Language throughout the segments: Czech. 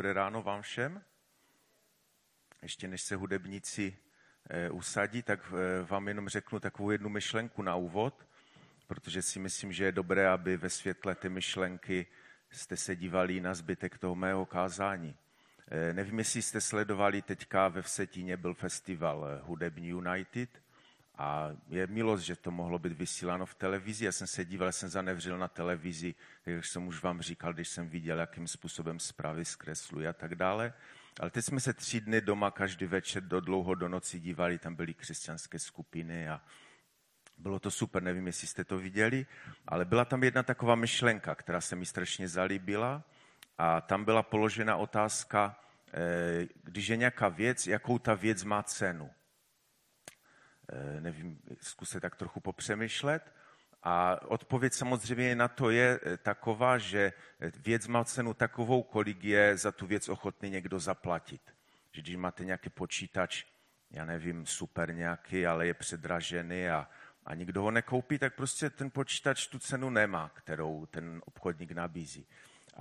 dobré ráno vám všem. Ještě než se hudebníci eh, usadí, tak eh, vám jenom řeknu takovou jednu myšlenku na úvod, protože si myslím, že je dobré, aby ve světle ty myšlenky jste se dívali na zbytek toho mého kázání. Eh, nevím, jestli jste sledovali, teďka ve Vsetíně byl festival Hudební United a je milost, že to mohlo být vysíláno v televizi. Já jsem se díval, jsem zanevřel na televizi, jak jsem už vám říkal, když jsem viděl, jakým způsobem zprávy zkreslují a tak dále. Ale teď jsme se tři dny doma každý večer do dlouho do noci dívali, tam byly křesťanské skupiny a bylo to super, nevím, jestli jste to viděli, ale byla tam jedna taková myšlenka, která se mi strašně zalíbila a tam byla položena otázka, eh, když je nějaká věc, jakou ta věc má cenu. Eh, nevím, zkuste tak trochu popřemýšlet. A odpověď samozřejmě na to je eh, taková, že věc má cenu takovou, kolik je za tu věc ochotný někdo zaplatit. Že když máte nějaký počítač, já nevím, super nějaký, ale je předražený a, a nikdo ho nekoupí, tak prostě ten počítač tu cenu nemá, kterou ten obchodník nabízí.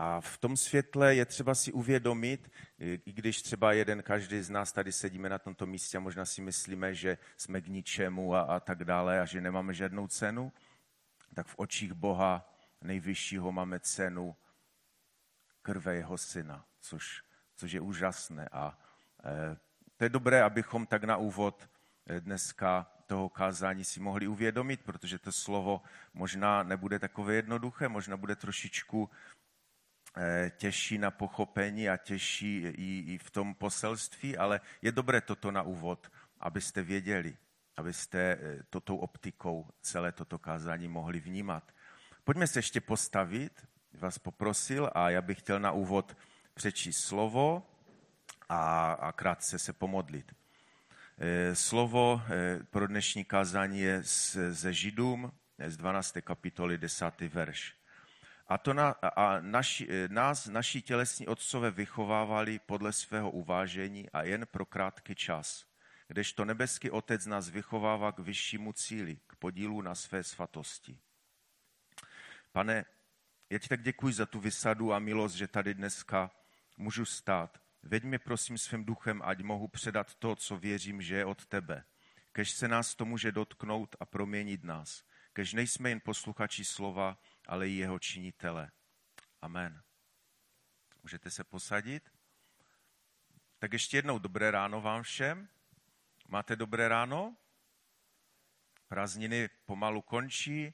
A v tom světle je třeba si uvědomit, i když třeba jeden každý z nás tady sedíme na tomto místě a možná si myslíme, že jsme k ničemu a, a tak dále a že nemáme žádnou cenu, tak v očích Boha nejvyššího máme cenu krve jeho syna, což, což je úžasné. A e, to je dobré, abychom tak na úvod e, dneska toho kázání si mohli uvědomit, protože to slovo možná nebude takové jednoduché, možná bude trošičku těžší na pochopení a těžší i, v tom poselství, ale je dobré toto na úvod, abyste věděli, abyste eh, toto optikou celé toto kázání mohli vnímat. Pojďme se ještě postavit, vás poprosil, a já bych chtěl na úvod přečíst slovo a, a krátce se pomodlit. Eh, slovo pro dnešní kázání je ze Židům, z 12. kapitoly 10. verš. A, to na, a naši, nás naši tělesní otcové vychovávali podle svého uvážení a jen pro krátký čas, kdežto nebeský otec nás vychovává k vyššímu cíli, k podílu na své svatosti. Pane, já ti tak děkuji za tu vysadu a milost, že tady dneska můžu stát. Veď mě prosím svým duchem, ať mohu předat to, co věřím, že je od tebe. Kež se nás to může dotknout a proměnit nás. Kež nejsme jen posluchači slova, ale i jeho činitele. Amen. Můžete se posadit? Tak ještě jednou dobré ráno vám všem. Máte dobré ráno? Prázdniny pomalu končí, e,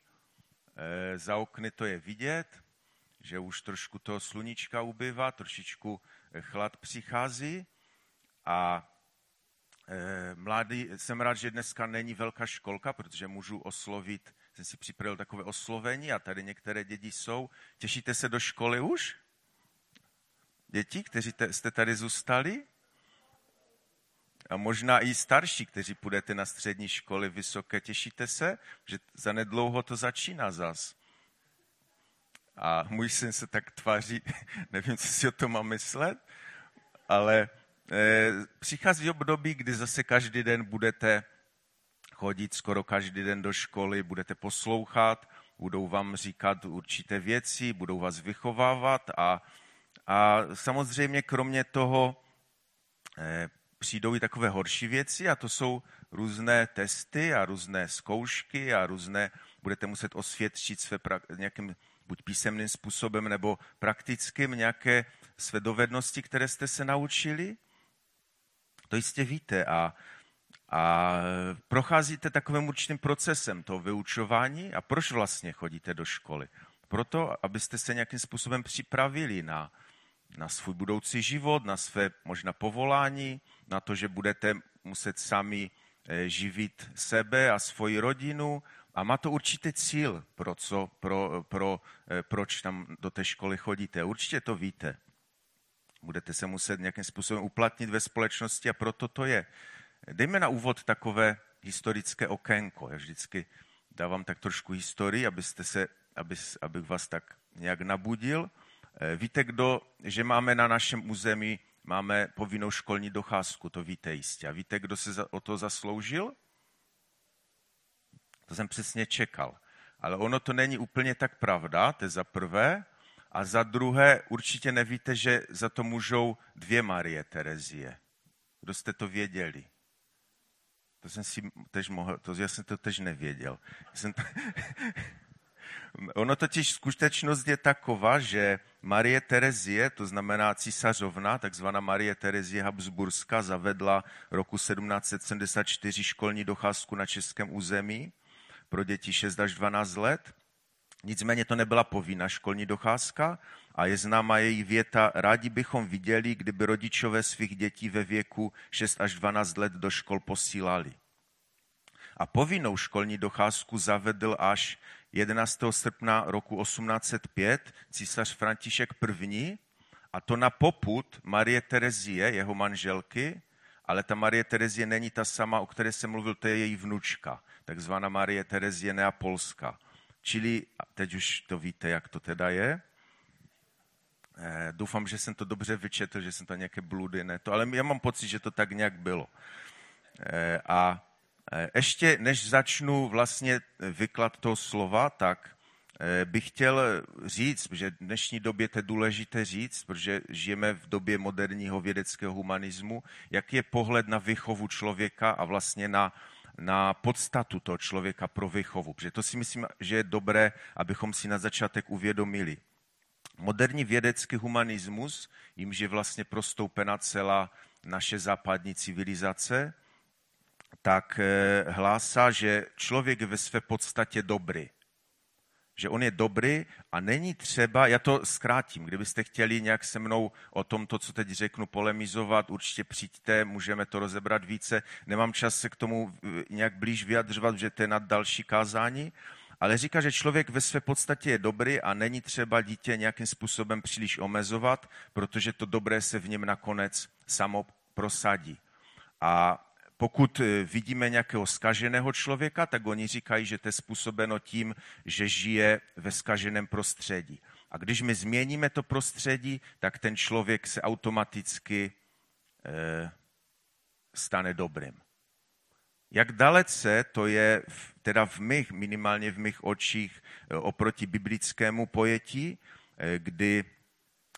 za okny to je vidět, že už trošku toho sluníčka ubývá, trošičku eh, chlad přichází a mladý, jsem rád, že dneska není velká školka, protože můžu oslovit jsem si připravil takové oslovení a tady některé děti jsou. Těšíte se do školy už? Děti, kteří te, jste tady zůstali? A možná i starší, kteří půjdete na střední školy vysoké, těšíte se, že zanedlouho to začíná zas. A můj syn se tak tváří, nevím, co si o tom mám myslet, ale přichází období, kdy zase každý den budete chodit skoro každý den do školy, budete poslouchat, budou vám říkat určité věci, budou vás vychovávat a, a samozřejmě kromě toho eh, přijdou i takové horší věci a to jsou různé testy a různé zkoušky a různé, budete muset osvědčit své pra- nějakým buď písemným způsobem nebo praktickým nějaké své dovednosti, které jste se naučili. To jistě víte a a procházíte takovým určitým procesem toho vyučování. A proč vlastně chodíte do školy? Proto, abyste se nějakým způsobem připravili na, na svůj budoucí život, na své možná povolání, na to, že budete muset sami eh, živit sebe a svoji rodinu. A má to určitý cíl, pro co, pro, pro, eh, proč tam do té školy chodíte. Určitě to víte. Budete se muset nějakým způsobem uplatnit ve společnosti a proto to je. Dejme na úvod takové historické okénko. Já vždycky dávám tak trošku historii, abyste se, aby, abych vás tak nějak nabudil. Eh, víte, kdo, že máme na našem území máme povinnou školní docházku, to víte jistě. A víte, kdo se o to zasloužil? To jsem přesně čekal. Ale ono to není úplně tak pravda, to je za prvé. A za druhé, určitě nevíte, že za to můžou dvě Marie Terezie. Kdo jste to věděli? To jsem si tež mohl, to já jsem to tež nevěděl. Jsem to... ono totiž skutečnost je taková, že Marie Terezie, to znamená císařovna, takzvaná Marie Terezie Habsburská, zavedla roku 1774 školní docházku na českém území pro děti 6 až 12 let. Nicméně to nebyla povinná školní docházka a je známa její věta, rádi bychom viděli, kdyby rodičové svých dětí ve věku 6 až 12 let do škol posílali. A povinnou školní docházku zavedl až 11. srpna roku 1805 císař František I. A to na poput Marie Terezie, jeho manželky, ale ta Marie Terezie není ta sama, o které jsem mluvil, to je její vnučka, takzvaná Marie Terezie Neapolská. Čili, teď už to víte, jak to teda je. Eh, doufám, že jsem to dobře vyčetl, že jsem to nějaké bludy, ne to, ale já mám pocit, že to tak nějak bylo. Eh, a eh, ještě než začnu vlastně vyklad toho slova, tak bych chtěl říct, že v dnešní době to je důležité říct, protože žijeme v době moderního vědeckého humanismu, jak je pohled na výchovu člověka a vlastně na, na podstatu toho člověka pro výchovu. Protože to si myslím, že je dobré, abychom si na začátek uvědomili. Moderní vědecký humanismus, jimž je vlastně prostoupena celá naše západní civilizace, tak eh, hlásá, že člověk je ve své podstatě dobrý. Že on je dobrý a není třeba, já to zkrátím, kdybyste chtěli nějak se mnou o tom, to, co teď řeknu, polemizovat, určitě přijďte, můžeme to rozebrat více. Nemám čas se k tomu eh, nějak blíž vyjadřovat, že to je nad další kázání, ale říká, že člověk ve své podstatě je dobrý a není třeba dítě nějakým způsobem příliš omezovat, protože to dobré se v něm nakonec samo prosadí. A pokud eh, vidíme nějakého skaženého člověka, tak oni říkají, že to je způsobeno tím, že žije ve skaženém prostředí. A když my změníme to prostředí, tak ten člověk se automaticky e, stane dobrým. Jak dalece to je teda v mých, minimálně v mých očích eh, oproti biblickému pojetí, eh, kdy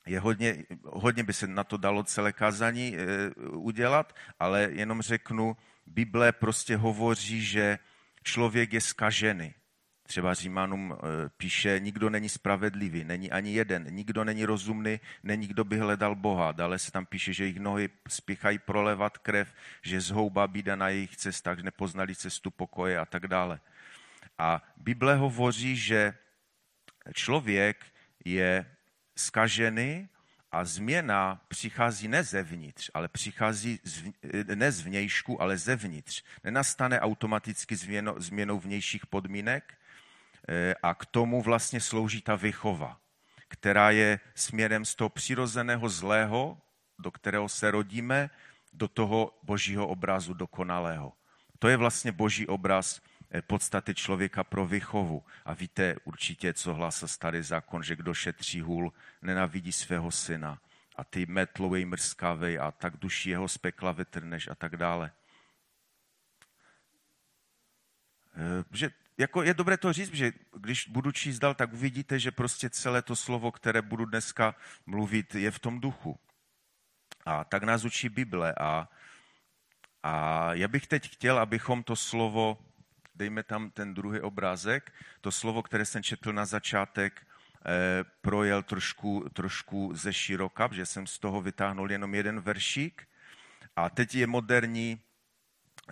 je hodně, hodně by se na to dalo celé kázání eh, udělat, ale jenom řeknu, Bible prostě hovoří, že člověk je skažený. Třeba Římanům eh, píše, nikdo není spravedlivý, není ani jeden, nikdo není rozumný, není kdo by hledal Boha. Dále se tam píše, že jejich nohy spíchají prolevat krev, že zhouba bída na jejich cestách, nepoznali cestu pokoje a tak dále. A Bible hovoří, že člověk je skažený a změna přichází ne zevnitř, ale přichází eh, ne z vnějšku, ale zevnitř. Nenastane automaticky změnou, změnou vnějších podmínek, Eh, a k tomu vlastně slouží ta vychova, která je směrem z toho přirozeného zlého, do kterého se rodíme, do toho božího obrazu dokonalého. To je vlastně boží obraz podstaty člověka pro vychovu. A víte určitě, co hlásá starý zákon, že kdo šetří hůl, nenavidí svého syna. A ty metlovej mrskavej a tak duší jeho z pekla vytrneš a tak dále. Eh, že jako je dobré to říct, že když budu číst dál, tak uvidíte, že prostě celé to slovo, které budu dneska mluvit, je v tom duchu. A tak nás učí Bible. A, a já bych teď chtěl, abychom to slovo, dejme tam ten druhý obrázek, to slovo, které jsem četl na začátek, eh, projel trošku, trošku ze široka, že jsem z toho vytáhnul jenom jeden veršík. A teď je moderní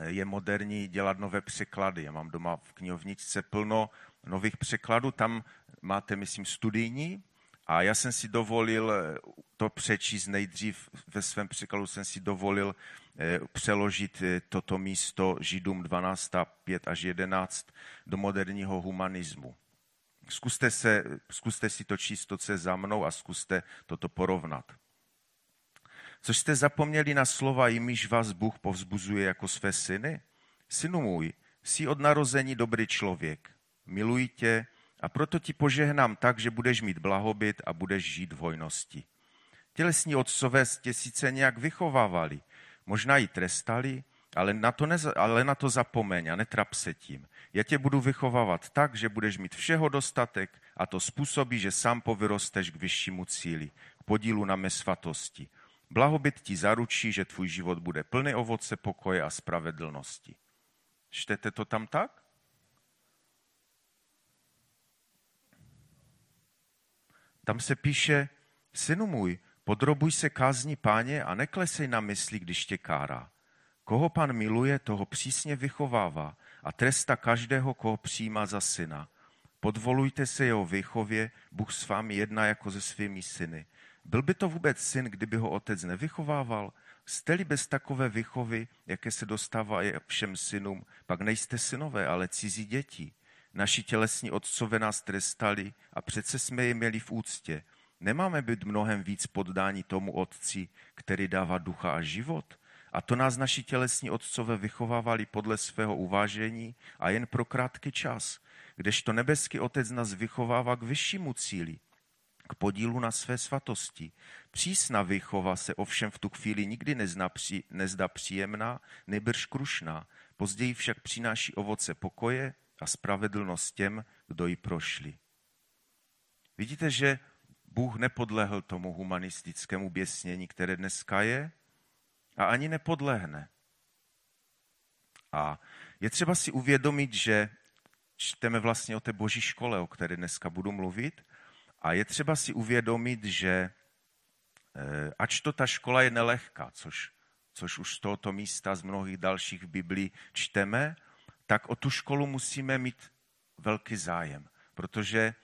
je moderní dělat nové překlady. Já mám doma v knihovničce plno nových překladů, tam máte, myslím, studijní a já jsem si dovolil eh, to přečíst nejdřív, ve svém překladu jsem si dovolil eh, přeložit eh, toto místo Židům 12, 5 až 11 do moderního humanismu. Zkuste, se, zkuste si to číst, to, co je za mnou a zkuste toto porovnat. Což jste zapomněli na slova, jimiž vás Bůh povzbuzuje jako své syny? Synu můj, jsi od narození dobrý člověk. Miluji tě a proto ti požehnám tak, že budeš mít blahobyt a budeš žít v hojnosti. Tělesní otcové tě sice nějak vychovávali, možná i trestali, ale na, to neza, ale na to zapomeň a netrap se tím. Já tě budu vychovávat tak, že budeš mít všeho dostatek a to způsobí, že sám povyrosteš k vyššímu cíli, k podílu na mé svatosti. Blahobyt ti zaručí, že tvůj život bude plný ovoce pokoje a spravedlnosti. Čtete to tam tak? Tam se píše, synu můj, podrobuj se kázni páně a neklesej na mysli, když tě kárá. Koho pan miluje, toho přísně vychovává a tresta každého, koho přijímá za syna. Podvolujte se jeho výchově, Bůh s vámi jedná jako se svými syny. Byl by to vůbec syn, kdyby ho otec nevychovával? Jste-li bez takové vychovy, jaké se dostává všem synům, pak nejste synové, ale cizí děti. Naši tělesní otcové nás trestali a přece jsme je měli v úctě. Nemáme být mnohem víc poddáni tomu otci, který dává ducha a život? A to nás naši tělesní otcové vychovávali podle svého uvážení a jen pro krátký čas, kdežto nebeský otec nás vychovává k vyššímu cíli, k podílu na své svatosti. Přísná výchova se ovšem v tu chvíli nikdy nezna, při, nezdá příjemná, nebrž krušná. Později však přináší ovoce pokoje a spravedlnost těm, kdo ji prošli. Vidíte, že Bůh nepodlehl tomu humanistickému běsnění, které dneska je, a ani nepodlehne. A je třeba si uvědomit, že čteme vlastně o té boží škole, o které dneska budu mluvit, a je třeba si uvědomit, že eh, ač to ta škola je nelehká, což, což už z tohoto místa z mnohých dalších v Biblii čteme, tak o tu školu musíme mít velký zájem, protože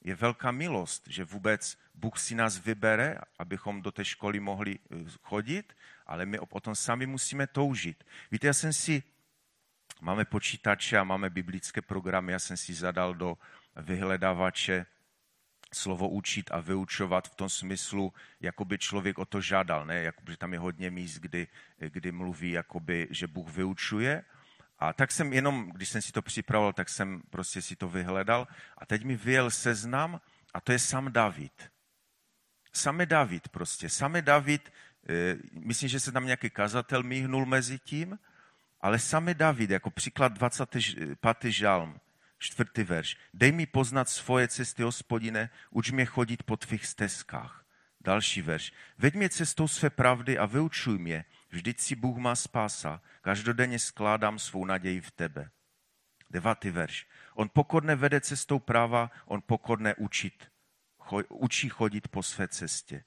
je velká milost, že vůbec Bůh si nás vybere, abychom do té školy mohli eh, chodit, ale my o tom sami musíme toužit. Víte, já jsem si, máme počítače a máme biblické programy, já jsem si zadal do vyhledávače slovo učit a vyučovat v tom smyslu, jako by člověk o to žádal, ne? Jakoby, tam je hodně míst, kdy, kdy mluví, jakoby, že Bůh vyučuje. A tak jsem jenom, když jsem si to připravoval, tak jsem prostě si to vyhledal. A teď mi vyjel seznam a to je sam David. Same David prostě. Same David, eh, myslím, že se tam nějaký kazatel míhnul mezi tím, ale same David, jako příklad 25. žalm, čtvrtý verš. Dej mi poznat svoje cesty, hospodine, uč mě chodit po tvých stezkách. Další verš. Veď mě cestou své pravdy a vyučuj mě. Vždyť si Bůh má spása. Každodenně skládám svou naději v tebe. Devátý verš. On pokorné vede cestou práva, on pokorné učit učí chodit po své cestě.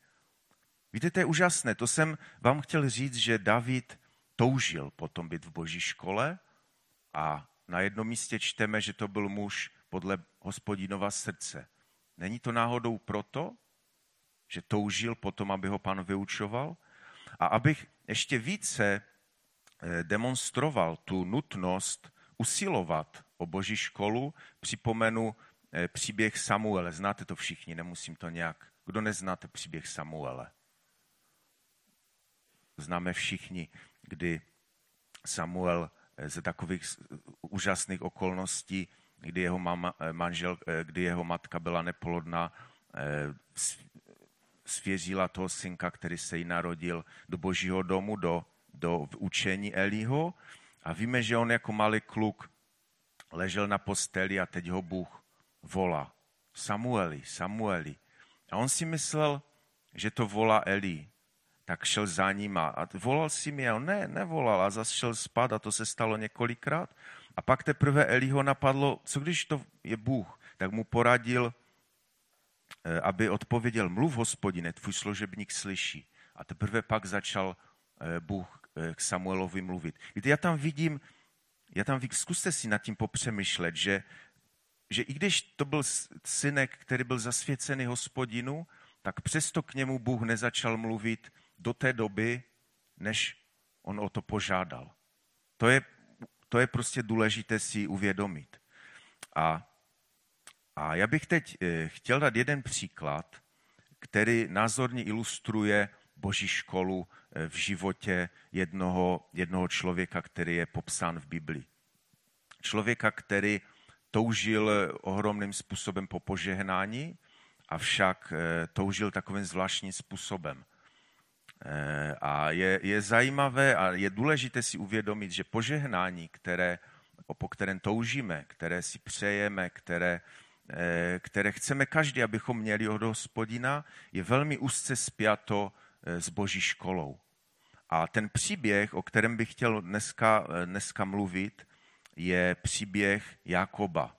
Víte, to je úžasné. To jsem vám chtěl říct, že David toužil potom být v boží škole a na jednom místě čteme, že to byl muž podle hospodinova srdce. Není to náhodou proto, že toužil potom, aby ho pan vyučoval? A abych ještě více eh, demonstroval tu nutnost usilovat o boží školu, připomenu Eh, příběh Samuele. Znáte to všichni, nemusím to nějak. Kdo neznáte příběh Samuele? Známe všichni, kdy Samuel eh, ze takových úžasných okolností, kdy jeho, mama, manžel, kdy jeho matka byla neplodná, svěřila toho synka, který se jí narodil do božího domu, do, do učení Eliho. A víme, že on jako malý kluk ležel na posteli a teď ho Bůh volá. Samueli, Samueli. A on si myslel, že to volá Eli. Tak šel za ním a volal si mi a on ne, nevolal a zase šel spát a to se stalo několikrát. A pak teprve Eliho napadlo, co když to je Bůh, tak mu poradil, aby odpověděl, mluv hospodine, tvůj služebník slyší. A teprve pak začal eh, Bůh eh, k Samuelovi mluvit. Víte, já tam vidím, já tam vidím, zkuste si nad tím popřemýšlet, že že i když to byl synek, který byl zasvěcený hospodinu, tak přesto k němu Bůh nezačal mluvit do té doby, než on o to požádal. To je, to je prostě důležité si uvědomit. A, a já bych teď eh, chtěl dát jeden příklad, který názorně ilustruje Boží školu eh, v životě jednoho, jednoho člověka, který je popsán v Biblii. Člověka, který toužil ohromným způsobem po požehnání, avšak eh, toužil takovým zvláštním způsobem. Eh, A je, je zajímavé a je důležité si uvědomit, že požehnání, které, po kterém toužíme, které si přejeme, které, eh, které chceme každý, abychom měli od hospodina, je velmi úzce spjato eh, s boží školou. A ten příběh, o kterém bych chtěl dneska, dneska mluvit, je příběh Jakoba.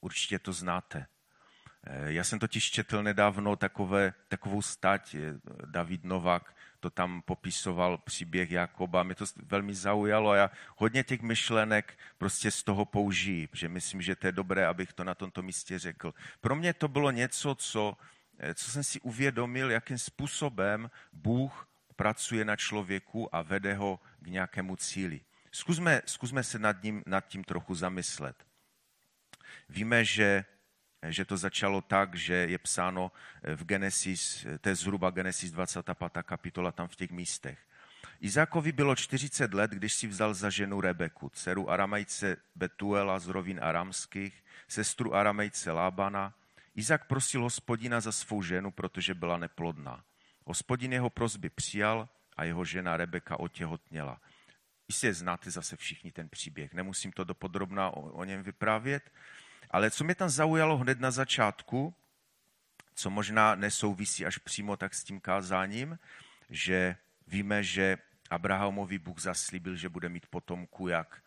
Určitě to znáte. Eh, já jsem totiž četl nedávno takové, takovou stať, eh, David Novak to tam popisoval příběh Jakoba, mě to velmi zaujalo a já hodně těch myšlenek prostě z toho použijí, protože myslím, že to je dobré, abych to na tomto místě řekl. Pro mě to bylo něco, co, eh, co jsem si uvědomil, jakým způsobem Bůh pracuje na člověku a vede ho k nějakému cíli. Zkusme, zkusme se nad, ním, nad tím trochu zamyslet. Víme, že že to začalo tak, že je psáno v Genesis, to je zhruba Genesis 25. kapitola tam v těch místech. Izákovi bylo 40 let, když si vzal za ženu Rebeku, dceru Aramejce Betuela z rovin aramských, sestru Aramejce Lábana. Izák prosil hospodina za svou ženu, protože byla neplodná. Hospodin jeho prozby přijal a jeho žena Rebeka otěhotněla. Jistě znáte zase všichni ten příběh, nemusím to dopodrobná o, o něm vyprávět, ale co mě tam zaujalo hned na začátku, co možná nesouvisí až přímo tak s tím kázáním, že víme, že Abrahamovi Bůh zaslíbil, že bude mít potomku jak,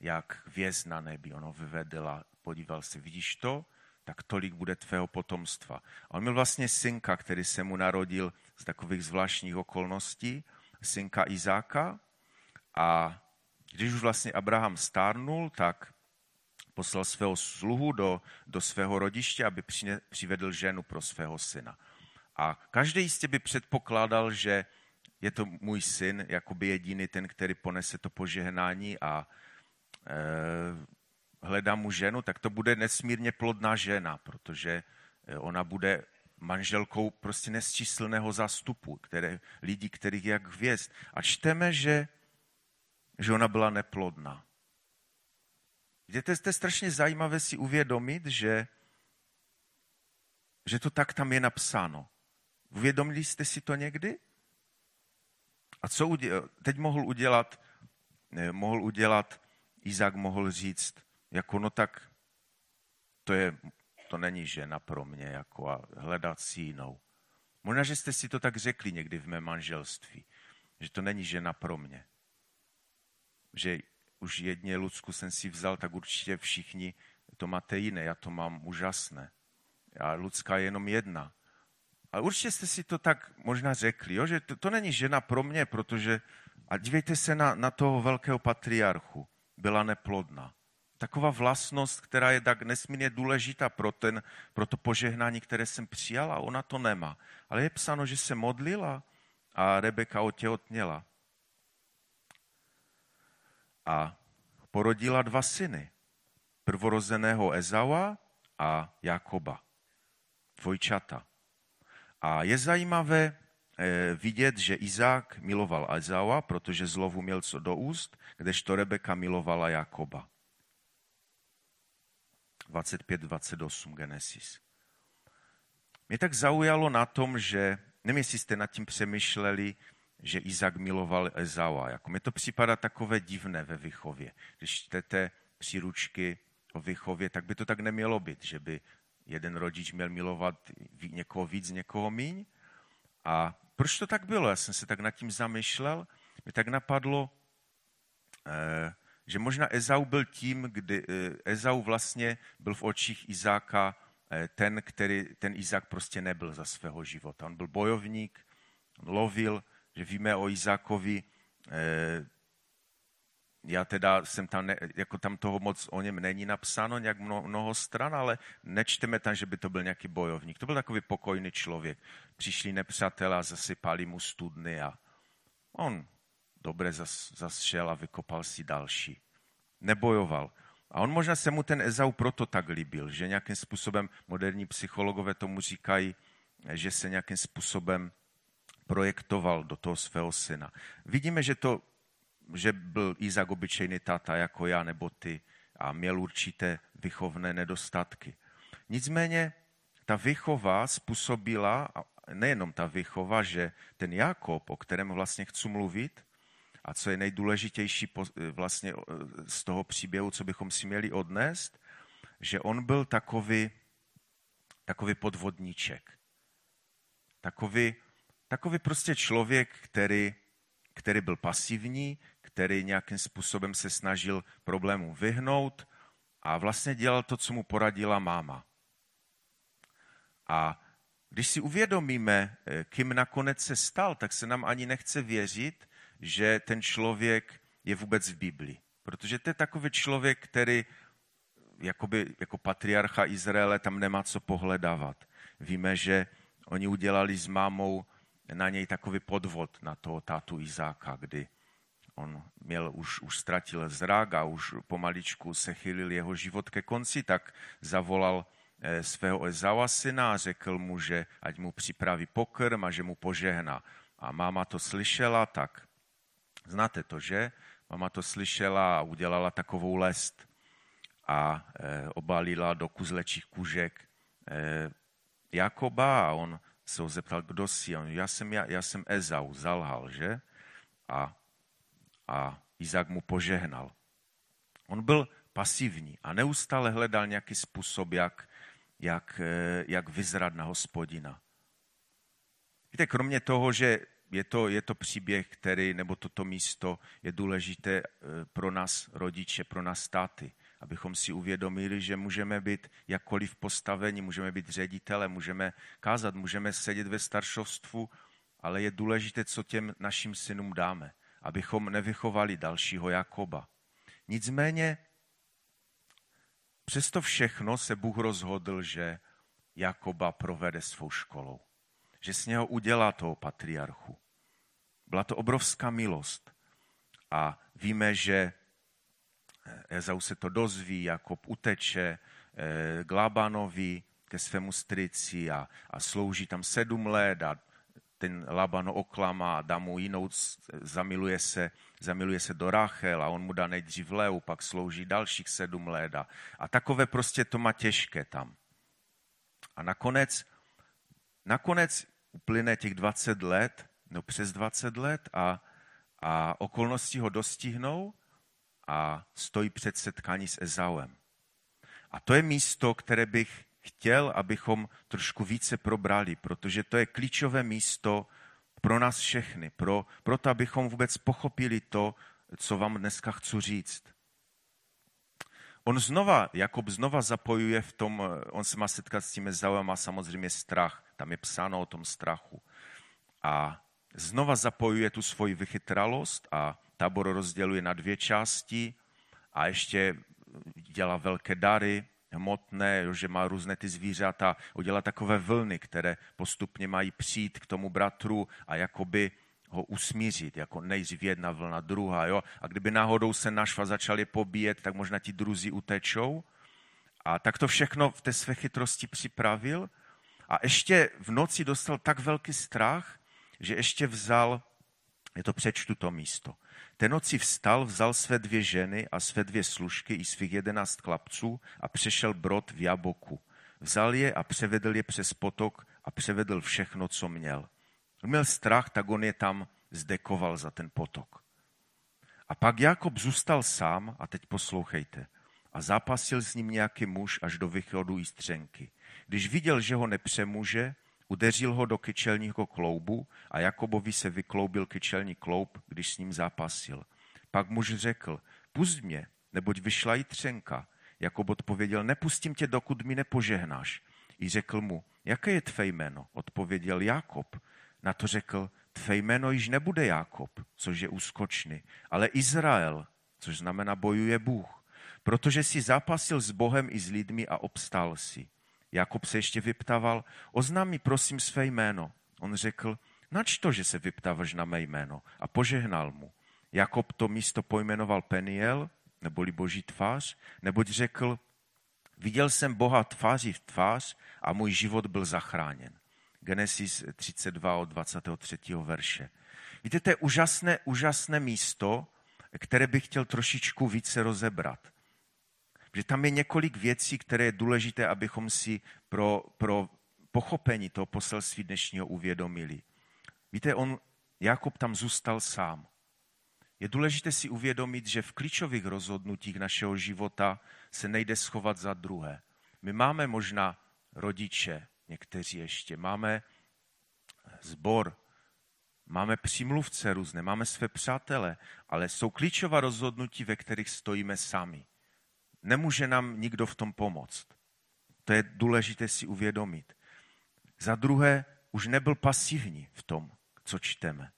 jak věz na nebi. Ono vyvedl a podíval se, vidíš to? Tak tolik bude tvého potomstva. A on měl vlastně synka, který se mu narodil z takových zvláštních okolností, synka Izáka. A když už vlastně Abraham stárnul, tak poslal svého sluhu do, do svého rodiště, aby přine, přivedl ženu pro svého syna. A každý jistě by předpokládal, že je to můj syn, jakoby jediný ten, který ponese to požehnání a e, hledá mu ženu, tak to bude nesmírně plodná žena, protože ona bude manželkou prostě nesčíslného zástupu, které, lidí, kterých jak hvězd. A čteme, že, že ona byla neplodná. Víte, to je strašně zajímavé si uvědomit, že, že to tak tam je napsáno. Uvědomili jste si to někdy? A co uděl, teď mohl udělat, ne, mohl udělat, Izák mohl říct, jako no tak to, je, to není žena pro mě, jako a hledat si jinou. Možná, že jste si to tak řekli někdy v mém manželství, že to není žena pro mě. Že už jedně Lucku jsem si vzal, tak určitě všichni to máte jiné. Já to mám úžasné. A Lucka je jenom jedna. A určitě jste si to tak možná řekli, jo? že to, to není žena pro mě, protože, a dívejte se na, na toho velkého patriarchu, byla neplodná. Taková vlastnost, která je tak nesmírně důležitá pro, ten, pro to požehnání, které jsem přijala, ona to nemá. Ale je psáno, že se modlila a Rebeka otěhotněla a porodila dva syny, prvorozeného Ezaua a Jakoba, dvojčata. A je zajímavé eh, vidět, že Izák miloval Ezaua, protože zlovu měl co do úst, kdežto Rebeka milovala Jakoba. 25-28 Genesis. Mě tak zaujalo na tom, že, nevím, jestli jste nad tím přemýšleli, že Izak miloval Ezaua. Jako mi to připadá takové divné ve vychově. Když čtete příručky o vychově, tak by to tak nemělo být, že by jeden rodič měl milovat někoho víc, někoho míň. A proč to tak bylo? Já jsem se tak nad tím zamýšlel. Mě tak napadlo, eh, že možná Ezau byl tím, kdy eh, Ezau vlastně byl v očích Izáka eh, ten, který, ten Izák prostě nebyl za svého života. On byl bojovník, on lovil, že víme o Izákovi, eh, já teda jsem tam, ne, jako tam toho moc o něm není napsáno nějak mnoho, mnoho stran, ale nečteme tam, že by to byl nějaký bojovník. To byl takový pokojný člověk. Přišli nepřátelé a zasypali mu studny a on dobře zas, zas šel a vykopal si další. Nebojoval. A on možná se mu ten Ezau proto tak líbil, že nějakým způsobem moderní psychologové tomu říkají, že se nějakým způsobem projektoval do toho svého syna. Vidíme, že, to, že byl Izak obyčejný táta jako já nebo ty a měl určité vychovné nedostatky. Nicméně ta vychova způsobila, nejenom ta výchova, že ten Jakob, o kterém vlastně chci mluvit, a co je nejdůležitější vlastně z toho příběhu, co bychom si měli odnést, že on byl takový, takový podvodníček. Takový, takový prostě člověk, který, který byl pasivní, který nějakým způsobem se snažil problému vyhnout a vlastně dělal to, co mu poradila máma. A když si uvědomíme, eh, kým nakonec se stal, tak se nám ani nechce věřit, že ten člověk je vůbec v Biblii. Protože to je takový člověk, který jakoby, jako patriarcha Izraele tam nemá co pohledávat. Víme, že oni udělali s mámou na něj takový podvod na toho tátu Izáka, kdy on měl, už, už ztratil zrak a už pomaličku se chylil jeho život ke konci, tak zavolal eh, svého Ezaua syna a řekl mu, že ať mu připraví pokrm a že mu požehná. A máma to slyšela, tak znáte to, že? Mama to slyšela a udělala takovou lest a e, obalila do kuzlečích kůžek e, Jakoba a on se ho zeptal, kdo jsi. On, já jsem, já, já jsem Ezau, zalhal, že? A, a Izák mu požehnal. On byl pasivní a neustále hledal nějaký způsob, jak, jak, e, jak vyzrat na hospodina. Víte, kromě toho, že je to, je to příběh, který, nebo toto místo je důležité e, pro nás rodiče, pro nás státy abychom si uvědomili, že můžeme být jakkoliv postavení, můžeme být ředitele, můžeme kázat, můžeme sedět ve staršovstvu, ale je důležité, co těm našim synům dáme, abychom nevychovali dalšího Jakoba. Nicméně, přesto všechno se Bůh rozhodl, že Jakoba provede svou školou. Že z něho udělá toho patriarchu. Byla to obrovská milost. A víme, že Ezau se to dozví, Jakob uteče eh, k Labanovi, ke svému strici a, a slouží tam sedm let a ten Laban oklamá, dá mu jinou, zamiluje se, zamiluje se do Rachel a on mu dá nejdřív Leu, pak slouží dalších sedm let a, a takové prostě to má těžké tam. A nakonec, nakonec uplyne těch 20 let, no přes 20 let a, a okolnosti ho dostihnou a stojí před setkání s Ezauem. A to je místo, které bych chtěl, abychom trošku více probrali, protože to je klíčové místo pro nás všechny, pro, pro to, abychom vůbec pochopili to, co vám dneska chci říct. On znova, Jakob znova zapojuje v tom, on se má setkat s tím Ezauem a samozřejmě strach. Tam je psáno o tom strachu. A znova zapojuje tu svoji vychytralost a tábor rozděluje na dvě části a ještě dělá velké dary, hmotné, že má různé ty zvířata, udělá takové vlny, které postupně mají přijít k tomu bratru a jakoby ho usmířit, jako nejdřív jedna vlna, druhá. Jo? A kdyby náhodou se naštva začali pobíjet, tak možná ti druzí utečou. A tak to všechno v té své chytrosti připravil. A ještě v noci dostal tak velký strach, že ještě vzal, je to přečtu to místo, ten noci vstal, vzal své dvě ženy a své dvě služky i svých jedenáct chlapců a přešel brod v Jaboku. Vzal je a převedl je přes potok a převedl všechno, co měl. Měl strach, tak on je tam zdekoval za ten potok. A pak Jakob zůstal sám, a teď poslouchejte, a zápasil s ním nějaký muž až do východu střenky. Když viděl, že ho nepřemůže, Udeřil ho do kyčelního kloubu a Jakobovi se vykloubil kyčelní kloub, když s ním zápasil. Pak muž řekl, pust mě, neboť vyšla jí třenka. Jakob odpověděl, nepustím tě, dokud mi nepožehnáš. I řekl mu, jaké je tvé jméno? Odpověděl Jakob. Na to řekl, tvé jméno již nebude Jakob, což je úskočný, ale Izrael, což znamená bojuje Bůh. Protože si zápasil s Bohem i s lidmi a obstál si. Jakob se ještě vyptával, oznám mi prosím své jméno. On řekl, nač to, že se vyptáváš na mé jméno? A požehnal mu. Jakob to místo pojmenoval Peniel, neboli boží tvář, neboť řekl, viděl jsem Boha tváří v tvář a můj život byl zachráněn. Genesis 32 od 23. verše. Víte, to je úžasné, úžasné místo, které bych chtěl trošičku více rozebrat že tam je několik věcí, které je důležité, abychom si pro, pro, pochopení toho poselství dnešního uvědomili. Víte, on, Jakob tam zůstal sám. Je důležité si uvědomit, že v klíčových rozhodnutích našeho života se nejde schovat za druhé. My máme možná rodiče, někteří ještě, máme zbor, máme přímluvce různé, máme své přátele, ale jsou klíčová rozhodnutí, ve kterých stojíme sami. Nemůže nám nikdo v tom pomoct. To je důležité si uvědomit. Za druhé, už nebyl pasivní v tom, co čteme,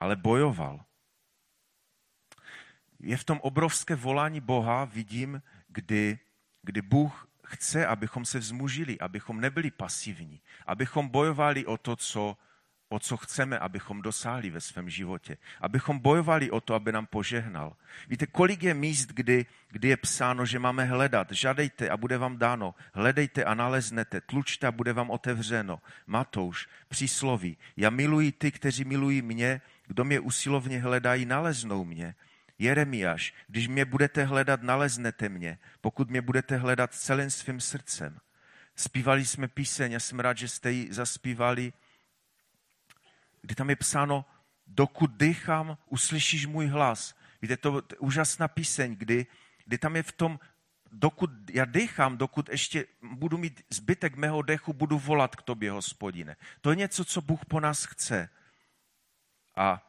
ale bojoval. Je v tom obrovské volání Boha, vidím, kdy, kdy Bůh chce, abychom se vzmužili, abychom nebyli pasivní, abychom bojovali o to, co, o co chceme, abychom dosáhli ve svém životě. Abychom bojovali o to, aby nám požehnal. Víte, kolik je míst, kdy, kdy je psáno, že máme hledat. Žádejte a bude vám dáno. Hledejte a naleznete. Tlučte a bude vám otevřeno. Matouš, přísloví. Já miluji ty, kteří milují mě. Kdo mě usilovně hledají, naleznou mě. Jeremiáš, když mě budete hledat, naleznete mě, pokud mě budete hledat celým svým srdcem. Zpívali jsme píseň, já jsem rád, že jste ji zaspívali, kdy tam je psáno, dokud dýchám, uslyšíš můj hlas. Víte, to, je úžasná píseň, kdy, kdy tam je v tom, dokud já dýchám, dokud ještě budu mít zbytek mého dechu, budu volat k tobě, hospodine. To je něco, co Bůh po nás chce. A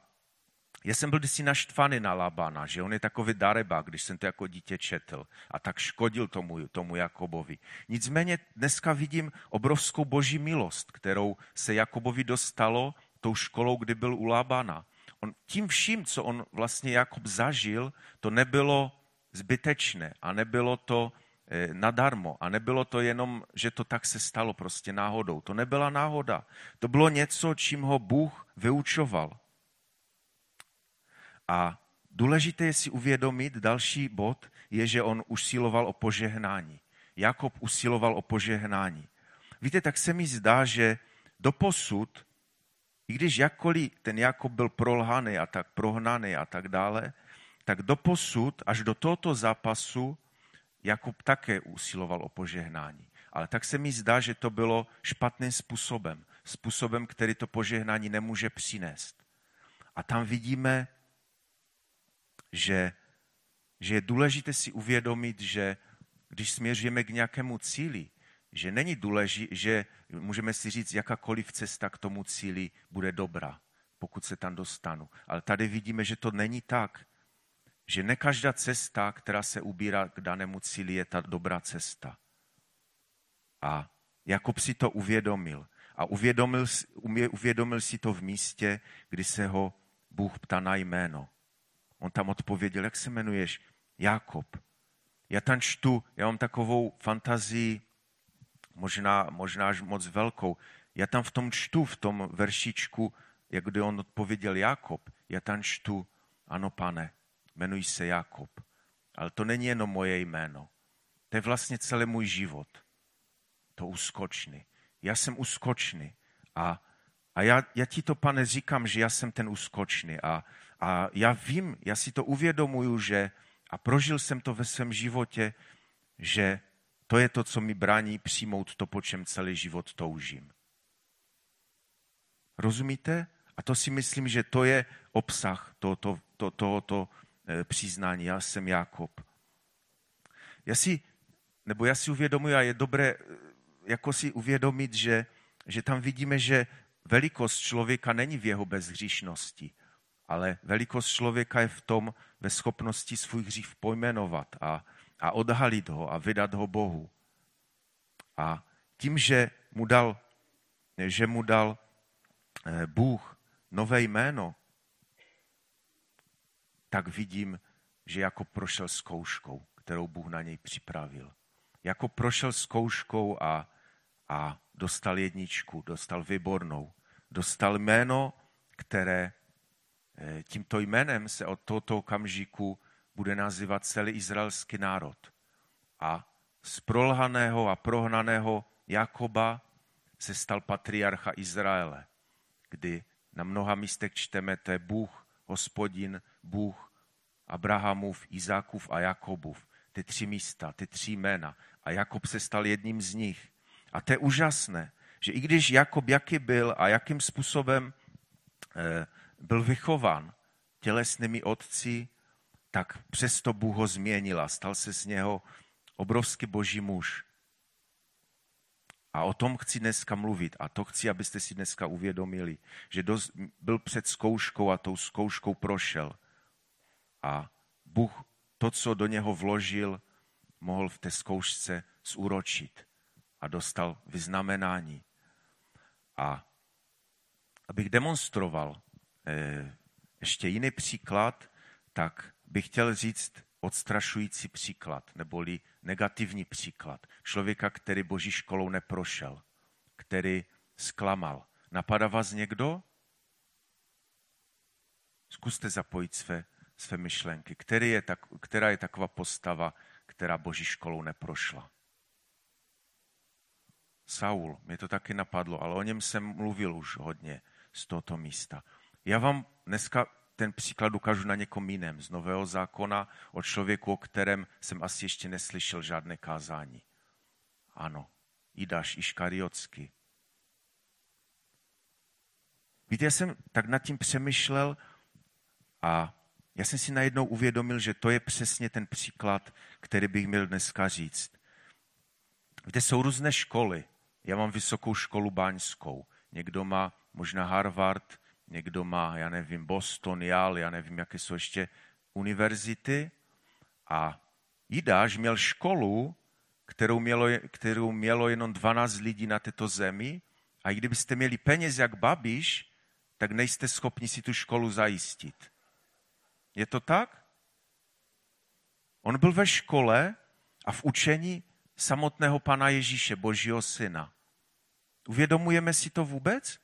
já jsem byl kdysi naštvaný na Labana, že on je takový dareba, když jsem to jako dítě četl a tak škodil tomu, tomu Jakobovi. Nicméně dneska vidím obrovskou boží milost, kterou se Jakobovi dostalo tou školou, kdy byl u Labana. On, tím vším, co on vlastně Jakob zažil, to nebylo zbytečné a nebylo to eh, nadarmo a nebylo to jenom, že to tak se stalo prostě náhodou. To nebyla náhoda. To bylo něco, čím ho Bůh vyučoval. A důležité je si uvědomit, další bod je, že on usiloval o požehnání. Jakob usiloval o požehnání. Víte, tak se mi zdá, že doposud, i když jakkoliv ten Jakob byl prolhaný a tak prohnaný a tak dále, tak doposud, až do tohoto zápasu, Jakob také usiloval o požehnání. Ale tak se mi zdá, že to bylo špatným způsobem. Způsobem, který to požehnání nemůže přinést. A tam vidíme že, že je důležité si uvědomit, že když směřujeme k nějakému cíli, že není důležité, že můžeme si říct, jakákoliv cesta k tomu cíli bude dobrá, pokud se tam dostanu. Ale tady vidíme, že to není tak. Že ne každá cesta, která se ubírá k danému cíli, je ta dobrá cesta. A Jakob si to uvědomil. A uvědomil, uvědomil si to v místě, kdy se ho Bůh ptá na jméno. On tam odpověděl, jak se jmenuješ? Jakob. Já tam čtu, já mám takovou fantazii, možná, možná až moc velkou. Já tam v tom čtu, v tom veršičku, jak kdy on odpověděl Jakob, já tam čtu, ano pane, jmenuji se Jakob. Ale to není jenom moje jméno. To je vlastně celý můj život. To uskočný. Já jsem uskočný. A, a já, já ti to, pane, říkám, že já jsem ten uskočný. A, a já vím, já si to uvědomuju, že a prožil jsem to ve svém životě, že to je to, co mi brání přijmout to, po čem celý život toužím. Rozumíte? A to si myslím, že to je obsah tohoto, to, tohoto eh, přiznání. Já jsem Jakob. Já si, nebo já si uvědomuji, a je dobré eh, jako si uvědomit, že, že tam vidíme, že velikost člověka není v jeho bezhříšnosti, ale velikost člověka je v tom, ve schopnosti svůj hřích pojmenovat a, a odhalit ho a vydat ho Bohu. A tím, že mu dal, že mu dal eh, Bůh nové jméno, tak vidím, že jako prošel zkouškou, kterou Bůh na něj připravil. Jako prošel zkouškou a, a dostal jedničku, dostal výbornou. Dostal jméno, které Eh, tímto jménem se od tohoto okamžiku bude nazývat celý izraelský národ. A z prolhaného a prohnaného Jakoba se stal patriarcha Izraele, kdy na mnoha místech čteme, to je Bůh, hospodin, Bůh Abrahamův, Izákův a Jakobův. Ty tři místa, ty tři jména. A Jakob se stal jedním z nich. A to je úžasné, že i když Jakob jaký byl a jakým způsobem eh, byl vychován tělesnými otci, tak přesto Bůh ho změnil a stal se z něho obrovský boží muž. A o tom chci dneska mluvit a to chci, abyste si dneska uvědomili, že dost, byl před zkouškou a tou zkouškou prošel. A Bůh to, co do něho vložil, mohl v té zkoušce zúročit a dostal vyznamenání. A abych demonstroval eh, ještě jiný příklad, tak bych chtěl říct odstrašující příklad, neboli negativní příklad. Člověka, který boží školou neprošel, který zklamal. Napadá vás někdo? Zkuste zapojit své, své myšlenky. Který je tak, která je taková postava, která boží školou neprošla? Saul, mě to taky napadlo, ale o něm jsem mluvil už hodně z tohoto místa. Já vám dneska ten příklad ukážu na někom jiném z Nového zákona o člověku, o kterém jsem asi ještě neslyšel žádné kázání. Ano, Jidáš Iškariotsky. Víte, já jsem tak nad tím přemýšlel a já jsem si najednou uvědomil, že to je přesně ten příklad, který bych měl dneska říct. Víte, jsou různé školy. Já mám vysokou školu báňskou. Někdo má možná Harvard, někdo má, já nevím, Boston, Yale, já nevím, jaké jsou ještě univerzity. A Jidáš měl školu, kterou mělo, kterou mělo jenom 12 lidí na této zemi a i kdybyste měli peněz jak Babiš, tak nejste schopni si tu školu zajistit. Je to tak? On byl ve škole a v učení samotného Pana Ježíše, Božího syna. Uvědomujeme si to vůbec?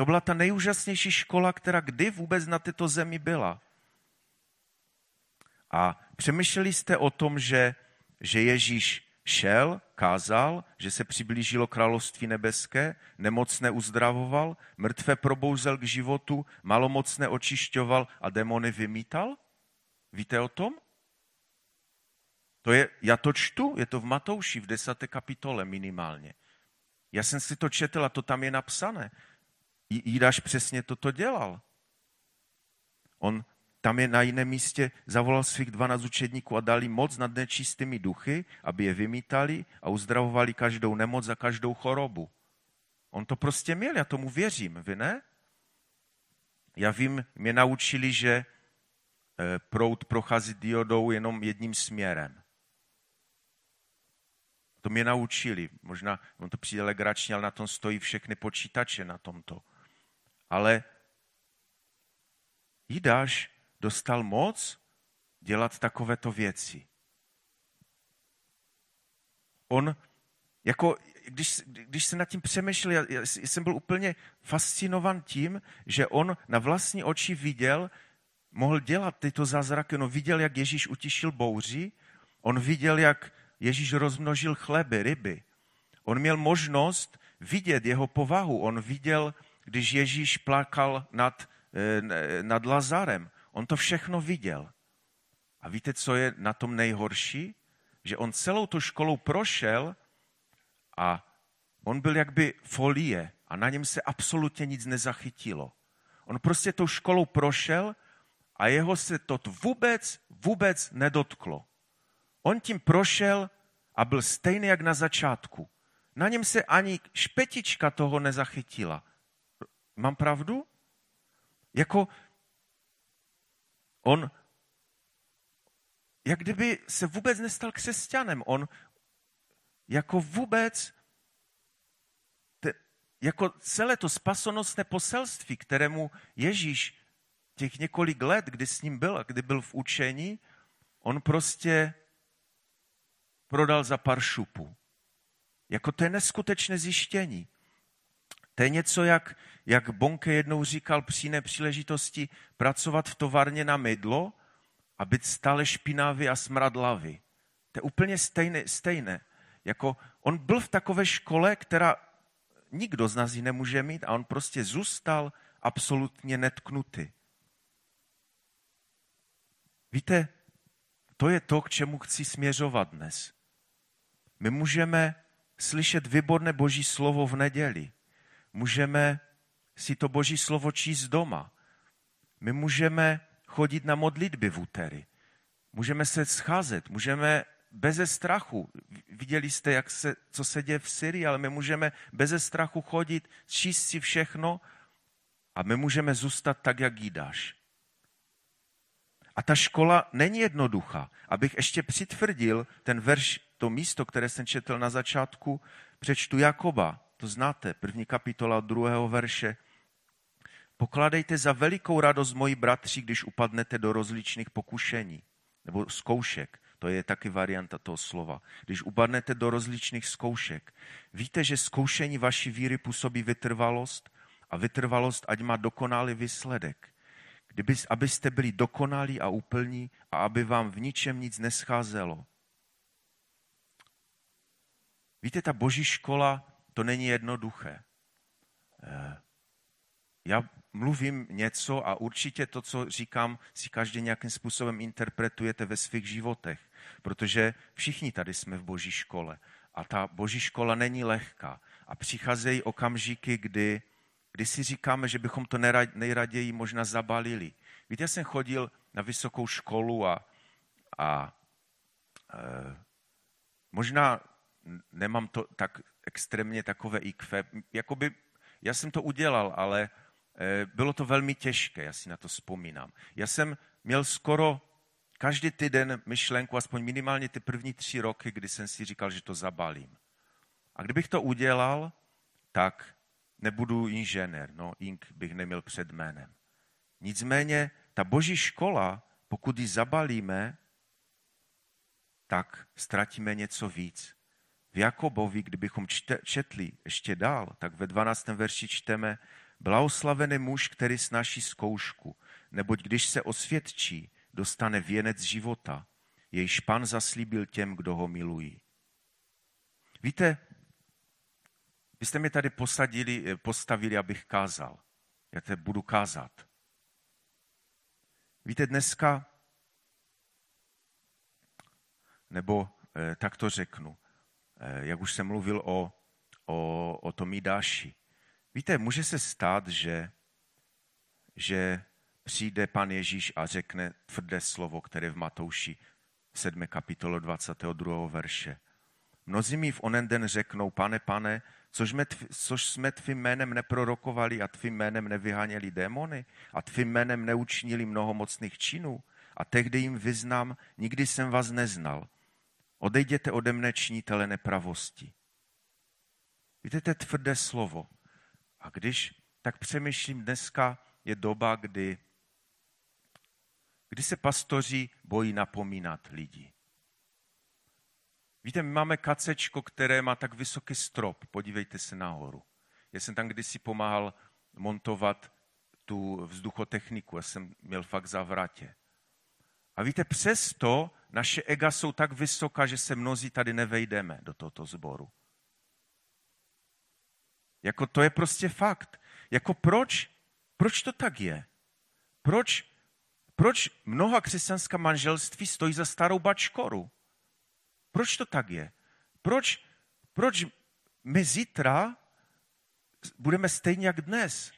To byla ta nejúžasnější škola, která kdy vůbec na této zemi byla. A přemýšleli jste o tom, že, že Ježíš šel, kázal, že se přiblížilo království nebeské, nemocné uzdravoval, mrtvé probouzel k životu, malomocné očišťoval a demony vymítal? Víte o tom? To je, já to čtu, je to v Matouši v desáté kapitole minimálně. Já jsem si to četl a to tam je napsané. Jídáš přesně toto dělal. On tam je na jiném místě, zavolal svých dvanáct učedníků a dali moc nad nečistými duchy, aby je vymítali a uzdravovali každou nemoc a každou chorobu. On to prostě měl, já tomu věřím, vy ne? Já vím, mě naučili, že eh, prout prochází diodou jenom jedním směrem. To mě naučili. Možná, on to přijde legračně, ale na tom stojí všechny počítače na tomto. Ale Jidáš dostal moc dělat takovéto věci. On, jako, když, když se nad tím přemýšlel, já, já jsem byl úplně fascinovan tím, že on na vlastní oči viděl, mohl dělat tyto zázraky. On viděl, jak Ježíš utišil bouři, on viděl, jak Ježíš rozmnožil chleby, ryby. On měl možnost vidět jeho povahu. On viděl, když Ježíš plakal nad, eh, nad Lazarem. On to všechno viděl. A víte, co je na tom nejhorší? Že on celou tu školou prošel a on byl jakby folie a na něm se absolutně nic nezachytilo. On prostě tou školou prošel a jeho se to vůbec, vůbec nedotklo. On tím prošel a byl stejný jak na začátku. Na něm se ani špetička toho nezachytila. Mám pravdu? Jako on, jak kdyby se vůbec nestal křesťanem. On jako vůbec, te, jako celé to spasonosné poselství, kterému Ježíš těch několik let, kdy s ním byl a kdy byl v učení, on prostě prodal za pár šupů. Jako to je neskutečné zjištění. To je něco, jak, jak Bonke jednou říkal při jiné příležitosti, pracovat v továrně na mydlo a být stále špinavý a smradlavý. To je úplně stejné. stejné. Jako on byl v takové škole, která nikdo z nás ji nemůže mít a on prostě zůstal absolutně netknutý. Víte, to je to, k čemu chci směřovat dnes. My můžeme slyšet výborné boží slovo v neděli. Můžeme si to boží slovo číst doma. My můžeme chodit na modlitby v úterý. Můžeme se scházet, můžeme beze strachu. Viděli jste, jak se, co se děje v Syrii, ale my můžeme beze strachu chodit, číst si všechno a my můžeme zůstat tak, jak jídáš. A ta škola není jednoduchá. Abych ještě přitvrdil ten verš, to místo, které jsem četl na začátku, přečtu Jakoba, to znáte, první kapitola druhého verše. Pokládejte za velikou radost, moji bratři, když upadnete do rozličných pokušení nebo zkoušek. To je taky varianta toho slova. Když upadnete do rozličných zkoušek, víte, že zkoušení vaší víry působí vytrvalost a vytrvalost ať má dokonalý výsledek. Kdyby, abyste byli dokonalí a úplní a aby vám v ničem nic nescházelo. Víte, ta boží škola, to není jednoduché. Eh, já mluvím něco a určitě to, co říkám, si každý nějakým způsobem interpretujete ve svých životech, protože všichni tady jsme v boží škole a ta boží škola není lehká a přicházejí okamžiky, kdy, kdy si říkáme, že bychom to nejraději možná zabalili. Víte, já jsem chodil na vysokou školu a, a e, možná nemám to tak extrémně takové IQ. Jakoby, já jsem to udělal, ale Eh, bylo to velmi těžké, já si na to vzpomínám. Já jsem měl skoro každý týden myšlenku, aspoň minimálně ty první tři roky, kdy jsem si říkal, že to zabalím. A kdybych to udělal, tak nebudu inženýr, no ink bych neměl před jménem. Nicméně ta boží škola, pokud ji zabalíme, tak ztratíme něco víc. V Jakobovi, kdybychom četli ještě dál, tak ve 12. verši čteme, Blahoslavený muž, který snáší zkoušku, neboť když se osvědčí, dostane věnec života, jejž pan zaslíbil těm, kdo ho milují. Víte, vy jste mě tady posadili, postavili, abych kázal. Já te budu kázat. Víte, dneska, nebo eh, tak to řeknu, eh, jak už jsem mluvil o, o, o tom Midáši, Víte, může se stát, že, že přijde pan Ježíš a řekne tvrdé slovo, které v Matouši 7. kapitolo 22. verše. Mnozí mi v onen den řeknou, pane, pane, což, jsme, což jsme tvým jménem neprorokovali a tvým jménem nevyháněli démony a tvým jménem neučinili mnoho mocných činů. A tehdy jim vyznám, nikdy jsem vás neznal. Odejděte ode mne činitele nepravosti. Víte, to je tvrdé slovo. A když tak přemýšlím, dneska je doba, kdy, kdy se pastoři bojí napomínat lidi. Víte, my máme kacečko, které má tak vysoký strop. Podívejte se nahoru. Já jsem tam kdysi pomáhal montovat tu vzduchotechniku. Já jsem měl fakt zavratě. A víte, přesto naše ega jsou tak vysoká, že se mnozí tady nevejdeme do tohoto sboru. Jako to je prostě fakt. Jako proč? Proč to tak je? Proč, proč mnoha křesťanská manželství stojí za starou bačkoru? Proč to tak je? Proč, proč my zítra budeme stejně jak dnes?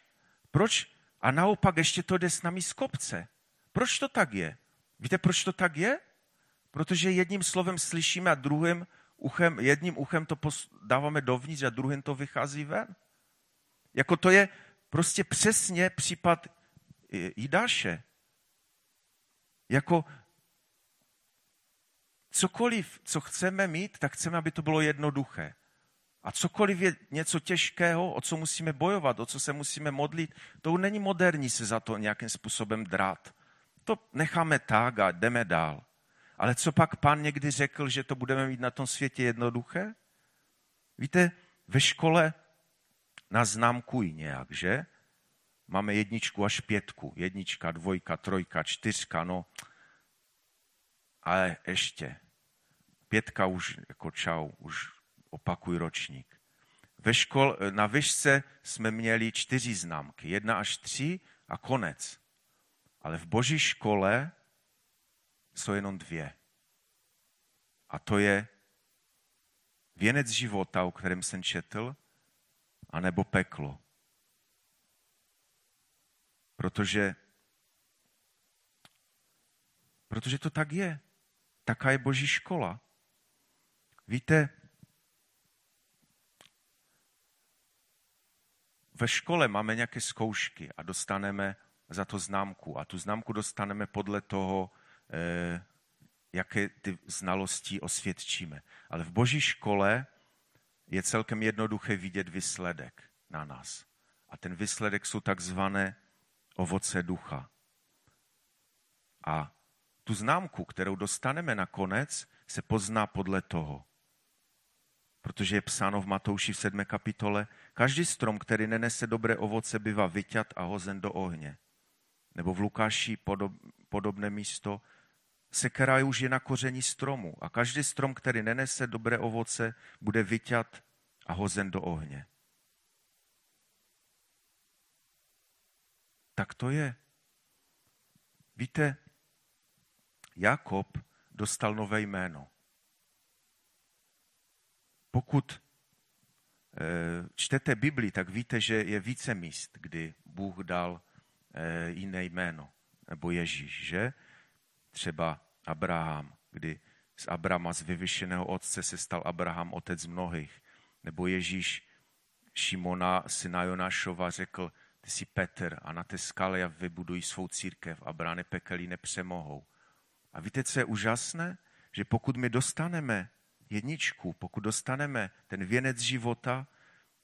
Proč? A naopak ještě to jde s námi z kopce. Proč to tak je? Víte, proč to tak je? Protože jedním slovem slyšíme a druhým uchem, jedním uchem to dáváme dovnitř a druhým to vychází ven. Jako to je prostě přesně případ Jidáše. Jako cokoliv, co chceme mít, tak chceme, aby to bylo jednoduché. A cokoliv je něco těžkého, o co musíme bojovat, o co se musíme modlit, to není moderní se za to nějakým způsobem drát. To necháme tak a jdeme dál. Ale co pak pán někdy řekl, že to budeme mít na tom světě jednoduché? Víte, ve škole nás známkují nějak, že? Máme jedničku až pětku. Jednička, dvojka, trojka, čtyřka, no. Ale ještě. Pětka už jako čau, už opakuj ročník. Ve škol, na vyšce jsme měli čtyři známky. Jedna až tři a konec. Ale v boží škole jsou jenom dvě. A to je Věnec života, o kterém jsem četl, anebo peklo. Protože, protože to tak je. Taká je boží škola. Víte, ve škole máme nějaké zkoušky a dostaneme za to známku. A tu známku dostaneme podle toho, jaké ty znalosti osvědčíme. Ale v boží škole je celkem jednoduché vidět výsledek na nás. A ten výsledek jsou takzvané ovoce ducha. A tu známku, kterou dostaneme nakonec, se pozná podle toho. Protože je psáno v Matouši v 7. kapitole, každý strom, který nenese dobré ovoce, bývá vyťat a hozen do ohně. Nebo v Lukáši podob, podobné místo, sekera už je na koření stromu a každý strom, který nenese dobré ovoce, bude vyťat a hozen do ohně. Tak to je. Víte, Jakob dostal nové jméno. Pokud eh, čtete Bibli, tak víte, že je více míst, kdy Bůh dal eh, jiné jméno, nebo Ježíš, že? Třeba Abraham, kdy z Abrama, z vyvyšeného otce, se stal Abraham otec mnohých. Nebo Ježíš Šimona, syna Jonášova, řekl, ty jsi Petr a na té skale já vybuduji svou církev a brány pekelí nepřemohou. A víte, co je úžasné? Že pokud my dostaneme jedničku, pokud dostaneme ten věnec života,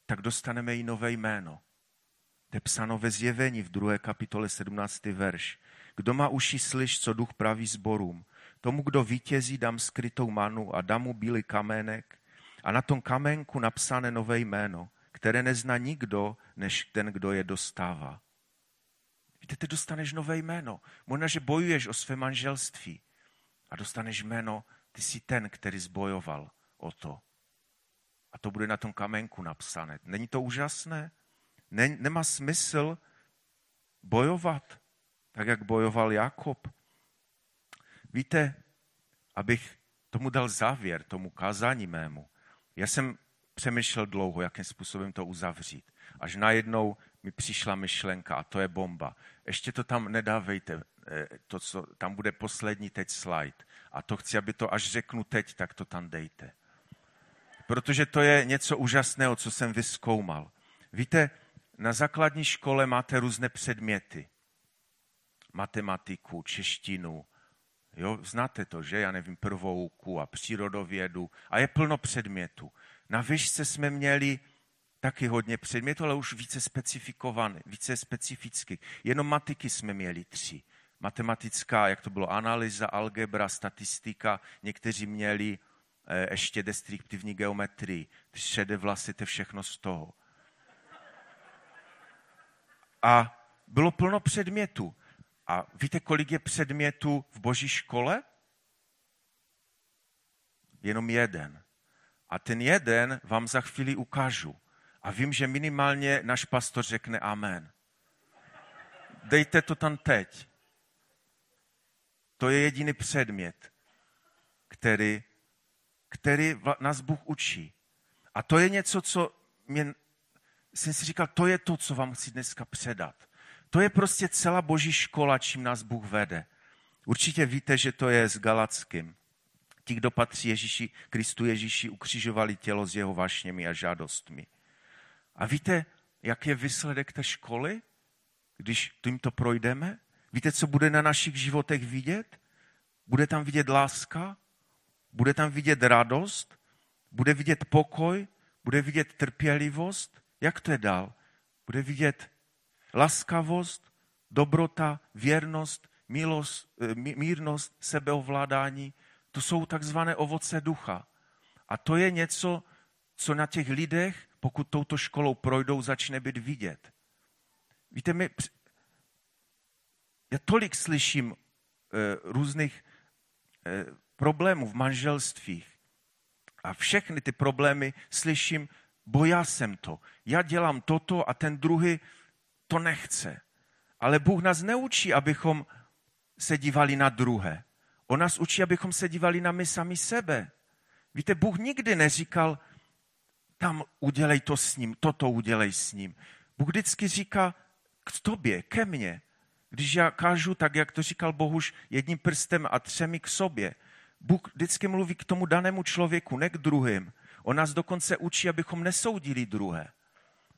tak dostaneme i nové jméno. To je psáno ve zjevení v 2. kapitole 17. verš. Kdo má uši, slyš, co duch praví zborům. Tomu, kdo vítězí, dám skrytou manu a dám mu bílý kamenek a na tom kamenku napsané nové jméno, které nezná nikdo, než ten, kdo je dostává. Víte, ty dostaneš nové jméno. Možná, že bojuješ o své manželství a dostaneš jméno, ty jsi ten, který zbojoval o to. A to bude na tom kamenku napsané. Není to úžasné? Ne, nemá smysl bojovat, tak jak bojoval Jakob. Víte, abych tomu dal závěr, tomu kázání mému, já jsem přemýšlel dlouho, jakým způsobem to uzavřít. Až najednou mi přišla myšlenka a to je bomba. Ještě to tam nedávejte, eh, to, co, tam bude poslední teď slide. A to chci, aby to, až řeknu teď, tak to tam dejte. Protože to je něco úžasného, co jsem vyskoumal. Víte, na základní škole máte různé předměty. Matematiku, češtinu, Jo, znáte to, že? Já nevím, prvouku a přírodovědu. A je plno předmětů. Na výšce jsme měli taky hodně předmětů, ale už více specifikované, více specificky. Jenom matiky jsme měli tři. Matematická, jak to bylo, analýza, algebra, statistika. Někteří měli eh, ještě destruktivní geometrii. Ty šedé vlasy, to všechno z toho. A bylo plno předmětů. A víte, kolik je předmětů v boží škole? Jenom jeden. A ten jeden vám za chvíli ukážu. A vím, že minimálně náš pastor řekne amen. Dejte to tam teď. To je jediný předmět, který, který nás Bůh učí. A to je něco, co mě, jsem si říkal, to je to, co vám chci dneska předat. To je prostě celá boží škola, čím nás Bůh vede. Určitě víte, že to je s Galackým. Ti, kdo patří Ježíši, Kristu Ježíši, ukřižovali tělo s jeho vášněmi a žádostmi. A víte, jak je výsledek té školy, když tím to projdeme? Víte, co bude na našich životech vidět? Bude tam vidět láska, bude tam vidět radost, bude vidět pokoj, bude vidět trpělivost. Jak to je dál? Bude vidět laskavost, dobrota, věrnost, milost, eh, mírnost, sebeovládání, to jsou takzvané ovoce ducha. A to je něco, co na těch lidech, pokud touto školou projdou, začne být vidět. Víte, my, já tolik slyším e, různých e, problémů v manželstvích a všechny ty problémy slyším, bo já jsem to, já dělám toto a ten druhý to nechce. Ale Bůh nás neučí, abychom se dívali na druhé. On nás učí, abychom se dívali na my sami sebe. Víte, Bůh nikdy neříkal, tam udělej to s ním, toto udělej s ním. Bůh vždycky říká k tobě, ke mně. Když já kážu tak, jak to říkal Bohuž, jedním prstem a třemi k sobě. Bůh vždycky mluví k tomu danému člověku, ne k druhým. On nás dokonce učí, abychom nesoudili druhé.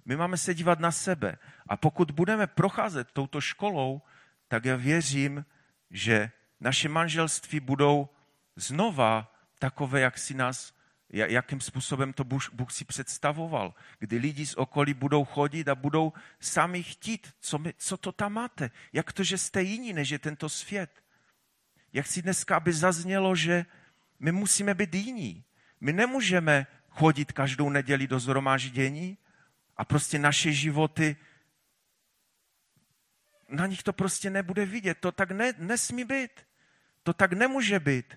My máme se dívat na sebe. A pokud budeme procházet touto školou, tak já věřím, že naše manželství budou znova takové, jak si nás, jakým způsobem to Bůh, si představoval. Kdy lidi z okolí budou chodit a budou sami chtít, co, my, co to tam máte. Jak to, že jste jiní, než je tento svět. Jak si dneska, aby zaznělo, že my musíme být jiní. My nemůžeme chodit každou neděli do zhromáždění a prostě naše životy, na nich to prostě nebude vidět. To tak ne, nesmí být. To tak nemůže být.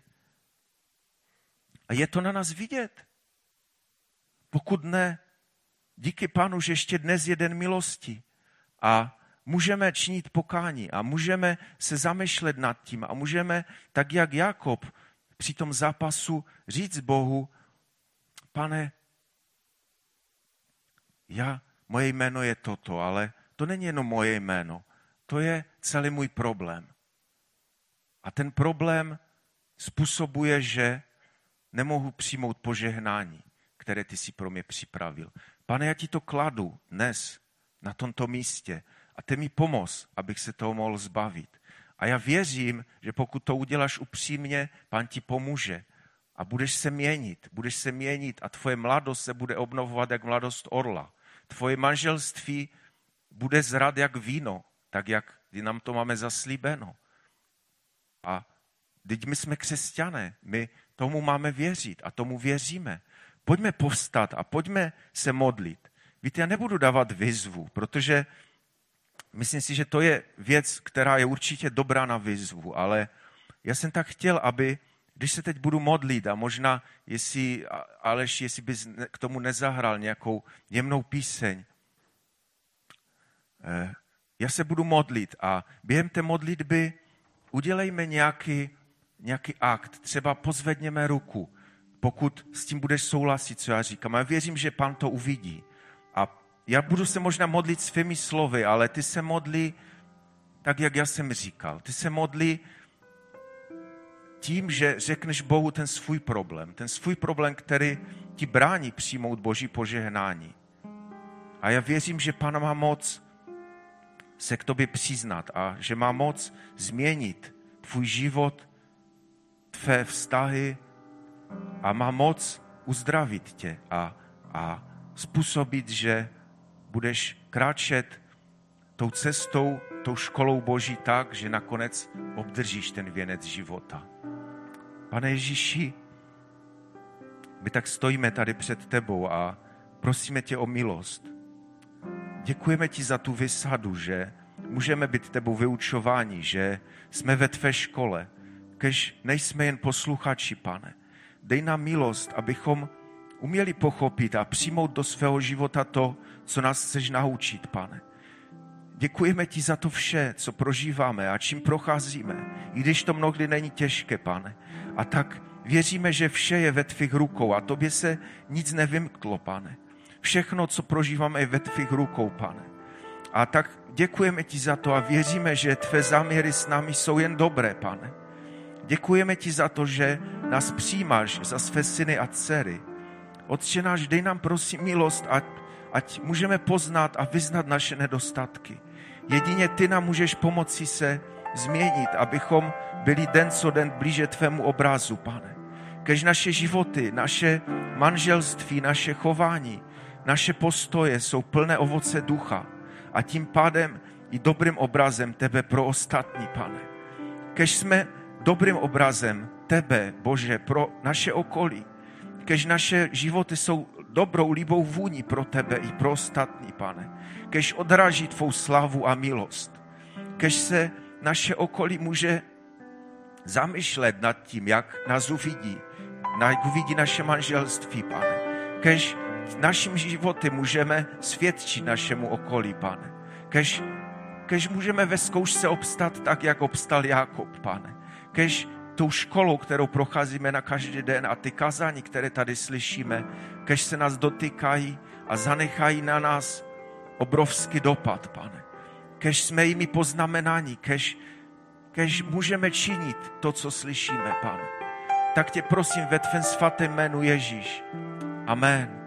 A je to na nás vidět. Pokud ne, díky Pánu, že ještě dnes je den milosti a můžeme činit pokání a můžeme se zamýšlet nad tím a můžeme, tak jak Jakob při tom zápasu, říct Bohu, pane, já, moje jméno je toto, ale to není jenom moje jméno, to je celý můj problém. A ten problém způsobuje, že nemohu přijmout požehnání, které ty si pro mě připravil. Pane, já ti to kladu dnes na tomto místě a ty mi pomoz, abych se toho mohl zbavit. A já věřím, že pokud to uděláš upřímně, pán ti pomůže a budeš se měnit, budeš se měnit a tvoje mladost se bude obnovovat jak mladost orla. Tvoje manželství bude zrad jak víno, tak jak nám to máme zaslíbeno. A teď my jsme křesťané, my tomu máme věřit a tomu věříme. Pojďme povstat a pojďme se modlit. Víte, já nebudu dávat výzvu, protože myslím si, že to je věc, která je určitě dobrá na výzvu, ale já jsem tak chtěl, aby, když se teď budu modlit a možná, jestli, Aleš, jestli bys k tomu nezahral nějakou jemnou píseň, eh, já se budu modlit a během té modlitby udělejme nějaký nějaký akt, třeba pozvedněme ruku, pokud s tím budeš souhlasit, co já říkám. Já věřím, že pán to uvidí. A já budu se možná modlit svými slovy, ale ty se modli tak, jak já jsem říkal. Ty se modli tím, že řekneš Bohu ten svůj problém. Ten svůj problém, který ti brání přijmout Boží požehnání. A já věřím, že Pán má moc se k tobě přiznat a že má moc změnit tvůj život tvé vztahy a má moc uzdravit tě a, a způsobit, že budeš kráčet tou cestou, tou školou Boží tak, že nakonec obdržíš ten věnec života. Pane Ježíši, my tak stojíme tady před tebou a prosíme tě o milost. Děkujeme ti za tu vysadu, že můžeme být tebou vyučováni, že jsme ve tvé škole, kež nejsme jen posluchači, pane. Dej nám milost, abychom uměli pochopit a přijmout do svého života to, co nás chceš naučit, pane. Děkujeme ti za to vše, co prožíváme a čím procházíme, i když to mnohdy není těžké, pane. A tak věříme, že vše je ve tvých rukou a tobě se nic nevymklo, pane. Všechno, co prožíváme, je ve tvých rukou, pane. A tak děkujeme ti za to a věříme, že tvé záměry s námi jsou jen dobré, pane Děkujeme ti za to, že nás přijímáš za své syny a dcery. Otče náš, dej nám prosím milost, ať, ať můžeme poznat a vyznat naše nedostatky. Jedině ty nám můžeš pomoci se změnit, abychom byli den co den blíže tvému obrazu, pane. Kež naše životy, naše manželství, naše chování, naše postoje jsou plné ovoce ducha a tím pádem i dobrým obrazem tebe pro ostatní, pane. Kež jsme dobrým obrazem tebe, Bože, pro naše okolí. Kež naše životy jsou dobrou, líbou vůní pro tebe i pro ostatní, pane. Kež odráží tvou slavu a milost. Kež se naše okolí může zamýšlet nad tím, jak nás uvidí, jak uvidí naše manželství, pane. Kež naším životy můžeme svědčit našemu okolí, pane. Kež, kež můžeme ve zkoušce obstat tak, jak obstal Jakob, pane kež tou školou, kterou procházíme na každý den a ty kazání, které tady slyšíme, kež se nás dotýkají a zanechají na nás obrovský dopad, pane. Kež jsme jimi poznamenáni, kež, kež můžeme činit to, co slyšíme, pane. Tak tě prosím ve tvém svatém jménu Ježíš. Amen.